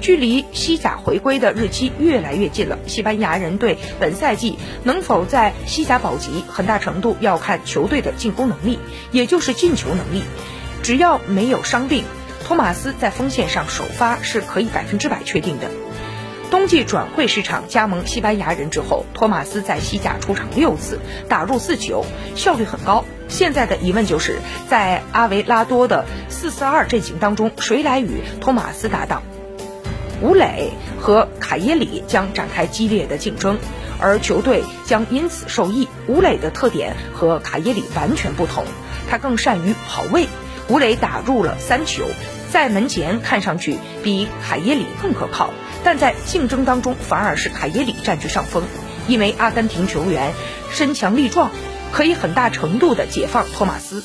距离西甲回归的日期越来越近了。西班牙人队本赛季能否在西甲保级，很大程度要看球队的进攻能力，也就是进球能力。只要没有伤病，托马斯在锋线上首发是可以百分之百确定的。冬季转会市场加盟西班牙人之后，托马斯在西甲出场六次，打入四球，效率很高。现在的疑问就是，在阿维拉多的四四二阵型当中，谁来与托马斯搭档？吴磊和卡耶里将展开激烈的竞争，而球队将因此受益。吴磊的特点和卡耶里完全不同，他更善于跑位。吴磊打入了三球，在门前看上去比卡耶里更可靠，但在竞争当中反而是卡耶里占据上风，因为阿根廷球员身强力壮，可以很大程度的解放托马斯。